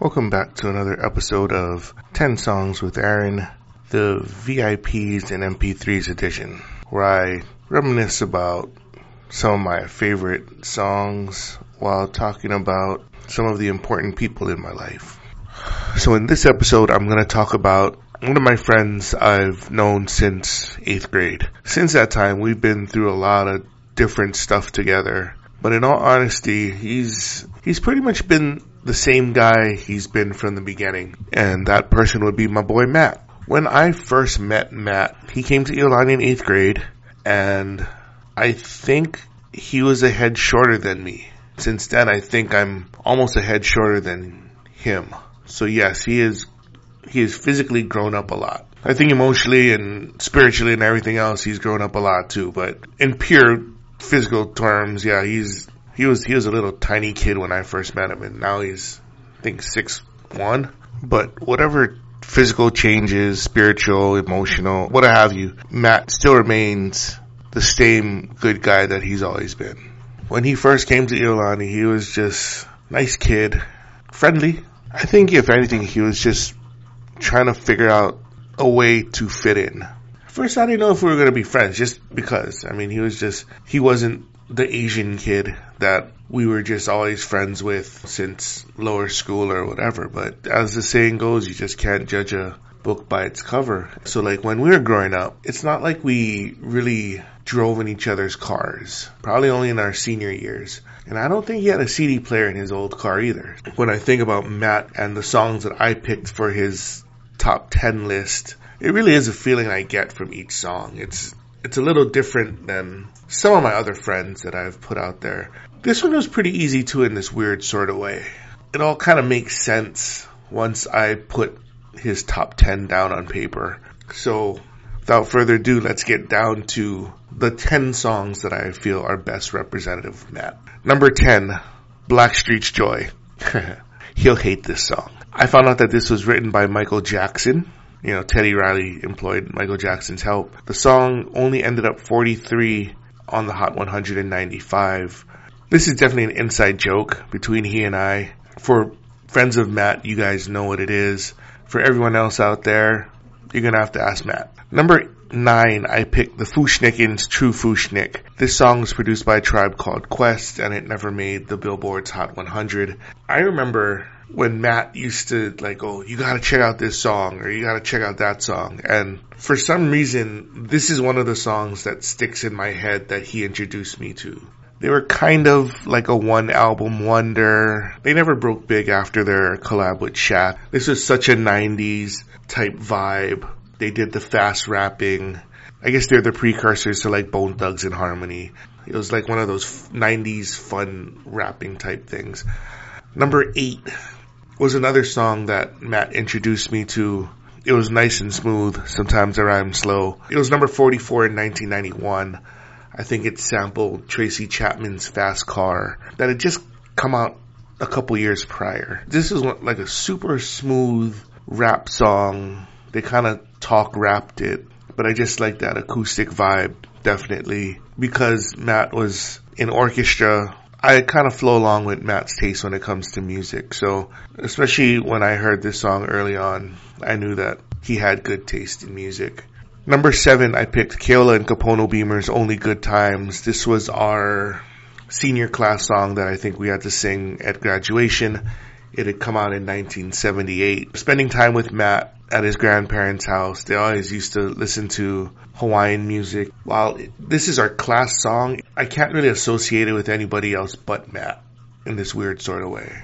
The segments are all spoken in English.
Welcome back to another episode of 10 Songs with Aaron, the VIPs and MP3s edition, where I reminisce about some of my favorite songs while talking about some of the important people in my life. So in this episode, I'm going to talk about one of my friends I've known since 8th grade. Since that time, we've been through a lot of different stuff together. But in all honesty, he's he's pretty much been the same guy he's been from the beginning. And that person would be my boy Matt. When I first met Matt, he came to Iolani in 8th grade and I think he was a head shorter than me. Since then, I think I'm almost a head shorter than him. So yes, he is, he has physically grown up a lot. I think emotionally and spiritually and everything else, he's grown up a lot too. But in pure physical terms, yeah, he's he was he was a little tiny kid when I first met him, and now he's I think six one. But whatever physical changes, spiritual, emotional, what have you, Matt still remains the same good guy that he's always been. When he first came to Iolani, he was just nice kid, friendly. I think if anything, he was just trying to figure out a way to fit in. First, I didn't know if we were going to be friends just because. I mean, he was just, he wasn't the Asian kid that we were just always friends with since lower school or whatever. But as the saying goes, you just can't judge a book by its cover. So like when we were growing up, it's not like we really drove in each other's cars. Probably only in our senior years. And I don't think he had a CD player in his old car either. When I think about Matt and the songs that I picked for his top 10 list, it really is a feeling I get from each song. It's it's a little different than some of my other friends that I've put out there. This one was pretty easy too in this weird sort of way. It all kind of makes sense once I put his top 10 down on paper. So without further ado, let's get down to the 10 songs that I feel are best representative of Matt. Number 10, Blackstreet's Joy. He'll hate this song. I found out that this was written by Michael Jackson you know, Teddy Riley employed Michael Jackson's help. The song only ended up 43 on the Hot 195. This is definitely an inside joke between he and I. For friends of Matt, you guys know what it is. For everyone else out there, you're gonna have to ask Matt. Number nine, I picked the Fu-Schnickens' True Fu-Schnick. This song was produced by a tribe called Quest and it never made the Billboard's Hot 100. I remember when Matt used to like, oh, you gotta check out this song or you gotta check out that song. And for some reason, this is one of the songs that sticks in my head that he introduced me to. They were kind of like a one album wonder. They never broke big after their collab with Shaq. This was such a 90s type vibe. They did the fast rapping. I guess they're the precursors to like Bone Thugs-n-Harmony. It was like one of those 90s fun rapping type things. Number eight was another song that Matt introduced me to. It was nice and smooth. Sometimes I rhyme slow. It was number 44 in 1991. I think it sampled Tracy Chapman's Fast Car that had just come out a couple years prior. This is like a super smooth rap song. They kind of talk rapped it, but I just like that acoustic vibe definitely because Matt was in orchestra I kind of flow along with Matt's taste when it comes to music. So, especially when I heard this song early on, I knew that he had good taste in music. Number seven, I picked Keola and Kapono Beamer's Only Good Times. This was our senior class song that I think we had to sing at graduation. It had come out in 1978. Spending time with Matt at his grandparents' house, they always used to listen to Hawaiian music. While this is our class song, I can't really associate it with anybody else but Matt in this weird sort of way.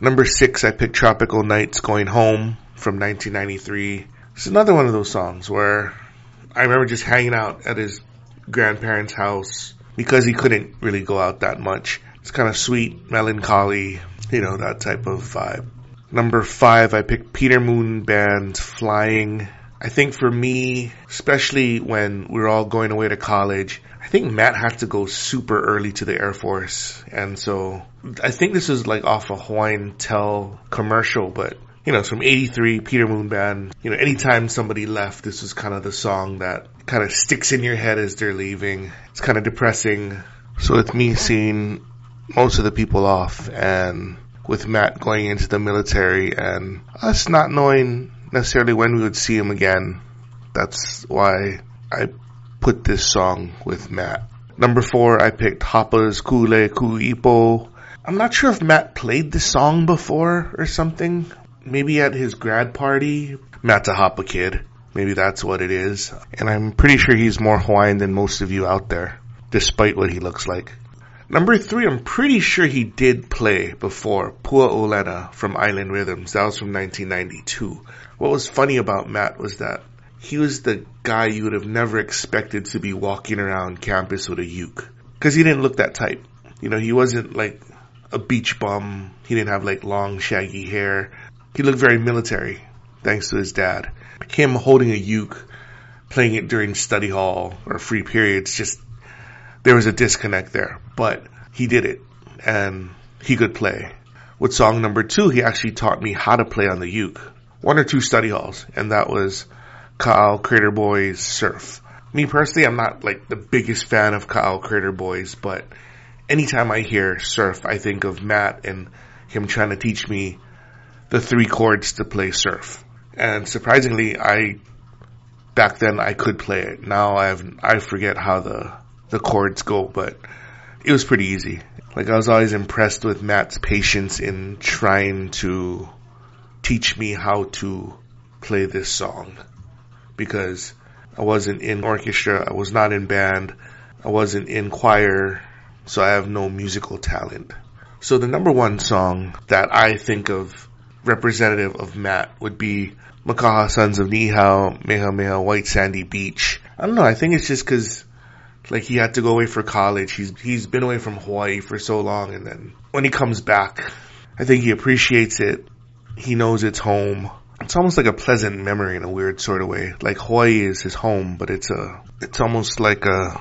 Number six, I picked Tropical Nights Going Home from 1993. It's another one of those songs where I remember just hanging out at his grandparents' house because he couldn't really go out that much. It's kind of sweet, melancholy, you know, that type of vibe. Number five, I picked Peter Moon Band's Flying I think for me, especially when we are all going away to college, I think Matt had to go super early to the Air Force. And so I think this is like off a Hawaiian Tel commercial, but you know, from 83, Peter Moon Band, you know, anytime somebody left, this was kind of the song that kind of sticks in your head as they're leaving. It's kind of depressing. So it's me seeing most of the people off and with Matt going into the military and us not knowing necessarily when we would see him again. That's why I put this song with Matt. Number four, I picked Hapa's Kule Kuipo. I'm not sure if Matt played this song before or something. Maybe at his grad party. Matt's a Hoppa kid. Maybe that's what it is. And I'm pretty sure he's more Hawaiian than most of you out there, despite what he looks like. Number three, I'm pretty sure he did play before Pua Olena from Island Rhythms. That was from 1992. What was funny about Matt was that he was the guy you would have never expected to be walking around campus with a uke. Cause he didn't look that type. You know, he wasn't like a beach bum. He didn't have like long shaggy hair. He looked very military, thanks to his dad. Him holding a uke, playing it during study hall or free periods, just there was a disconnect there. But he did it, and he could play. With song number two, he actually taught me how to play on the uke. One or two study halls, and that was Ka'au Crater Boys Surf. Me personally, I'm not like the biggest fan of Ka'au Crater Boys, but anytime I hear surf, I think of Matt and him trying to teach me the three chords to play surf. And surprisingly, I back then I could play it. Now I have I forget how the the chords go, but it was pretty easy. Like I was always impressed with Matt's patience in trying to teach me how to play this song because I wasn't in orchestra, I was not in band, I wasn't in choir, so I have no musical talent. So the number one song that I think of representative of Matt would be Makaha Sons of Niihau, Meha White Sandy Beach. I don't know, I think it's just cause like he had to go away for college. He's, he's been away from Hawaii for so long and then when he comes back, I think he appreciates it. He knows it's home. It's almost like a pleasant memory in a weird sort of way. Like Hawaii is his home, but it's a, it's almost like a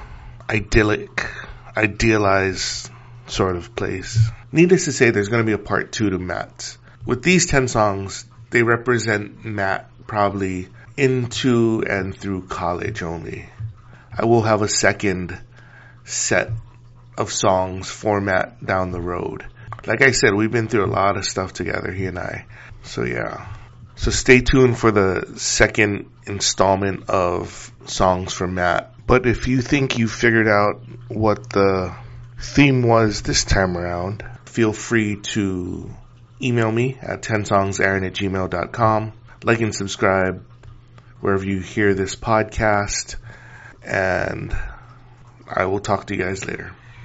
idyllic, idealized sort of place. Needless to say, there's going to be a part two to Matt. With these 10 songs, they represent Matt probably into and through college only. I will have a second set of songs format down the road. Like I said, we've been through a lot of stuff together, he and I. So yeah. So stay tuned for the second installment of songs from Matt. But if you think you figured out what the theme was this time around, feel free to email me at 10songsaaron at gmail.com. Like and subscribe wherever you hear this podcast. And I will talk to you guys later.